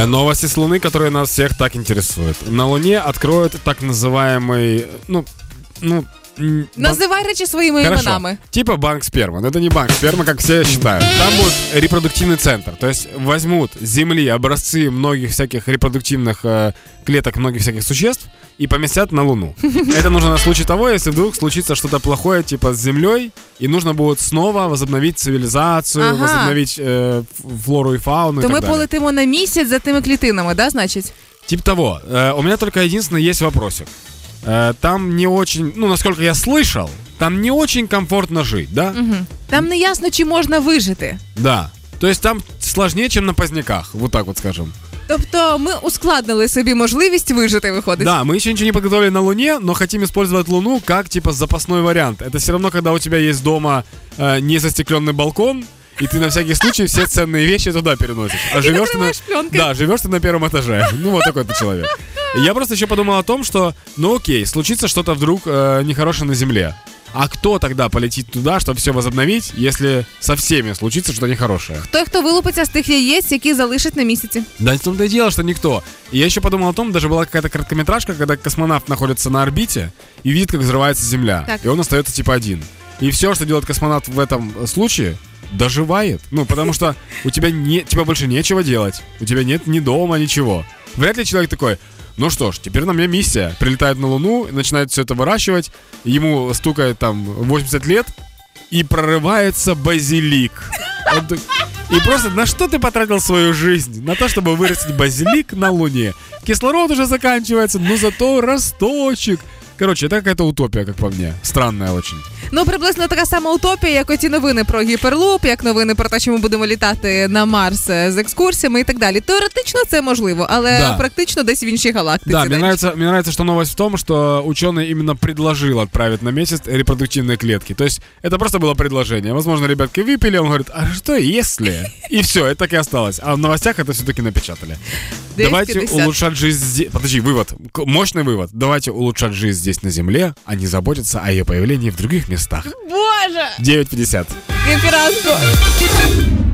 Э, Новости с Луны, которые нас всех так интересуют. На Луне откроют так называемый, ну, ну, м, бан- Називай речі своїми Хорошо. іменами. Типа банк спермы. Но это не банк спермы, как все считают. Там будет репродуктивный центр. То есть возьмут с Земли образцы многих всяких репродуктивных э, клеток, многих всяких существ и поместят на Луну. Это нужно на случай того, если вдруг случится что-то плохое, типа с Землей, и нужно будет снова возобновить цивилизацию, Ага. возобновить э, ф- флору и фауну. и То так ми далее. полетимо на місяць за тими клітинами, да, значить? Типа того. Э, у меня только единственное есть вопросик. Э, там не очень, ну, насколько я слышал, там не очень комфортно жить, да? Там не ясно, чи можна вижити. Да. То есть там сложнее, чем на поздняках, вот так вот скажем. Тобто ми ускладнили собі можливість вижити, виходить. Да, мы еще ничего не подготовили на Луне, но хотим использовать Луну как типа запасной вариант. Это все равно, когда у тебя есть дома э, незастекленный балкон, и ты на всякий случай все ценные вещи туда переносишь. А живешь ты на... пленкой. Да, живешь ты на первом этаже. Ну, вот такой ты человек. И Я просто еще подумал о том, что, ну окей, случится что-то вдруг э, нехорошее на Земле. А кто тогда полетит туда, чтобы все возобновить, если со всеми случится что-то нехорошее? Той, хто вилупиться з тих яєць, які залишать на місяці. Да в том-то и дело, что никто. И я еще подумал о том, даже была какая-то короткометражка, когда космонавт находится на орбите и видит, как взрывается Земля. Так. И он остается типа один. И все, что делает космонавт в этом случае, доживает. Ну, потому что у тебя не, тебе больше нечего делать. У тебя нет ни дома, ничего. Вряд ли человек такой, ну что ж, теперь на меня миссия. Прилетает на Луну, начинает все это выращивать, ему стукает там 80 лет, и прорывается базилик. Он И просто на что ты потратил свою жизнь? На то, чтобы вырастить базилик на Луне. Кислород уже заканчивается, но зато росточек. Короче, это какая-то утопия, как по мне. Странная очень. Ну, приблизно така сама утопія, як оті новини про гіперлуп, як новини про те, що ми будемо літати на Марс е, з екскурсіями і так далі. Теоретично це можливо, але Да. практично десь в іншій галактиці. Да, мне десь. нравится, мне нравится, что новость в том, что ученый именно предложил отправить на месяц репродуктивные клетки. То есть это просто было предложение. Возможно, ребятки выпили, он говорит, а что если? И все, это так и осталось. А в новостях это все-таки напечатали. Давайте 250. улучшать жизнь здесь. Подожди, вывод. К- Мощный вывод. Давайте улучшать жизнь здесь на Земле, не заботиться о ее появлении в других местах. Боже! 9.50. Кіпіранку!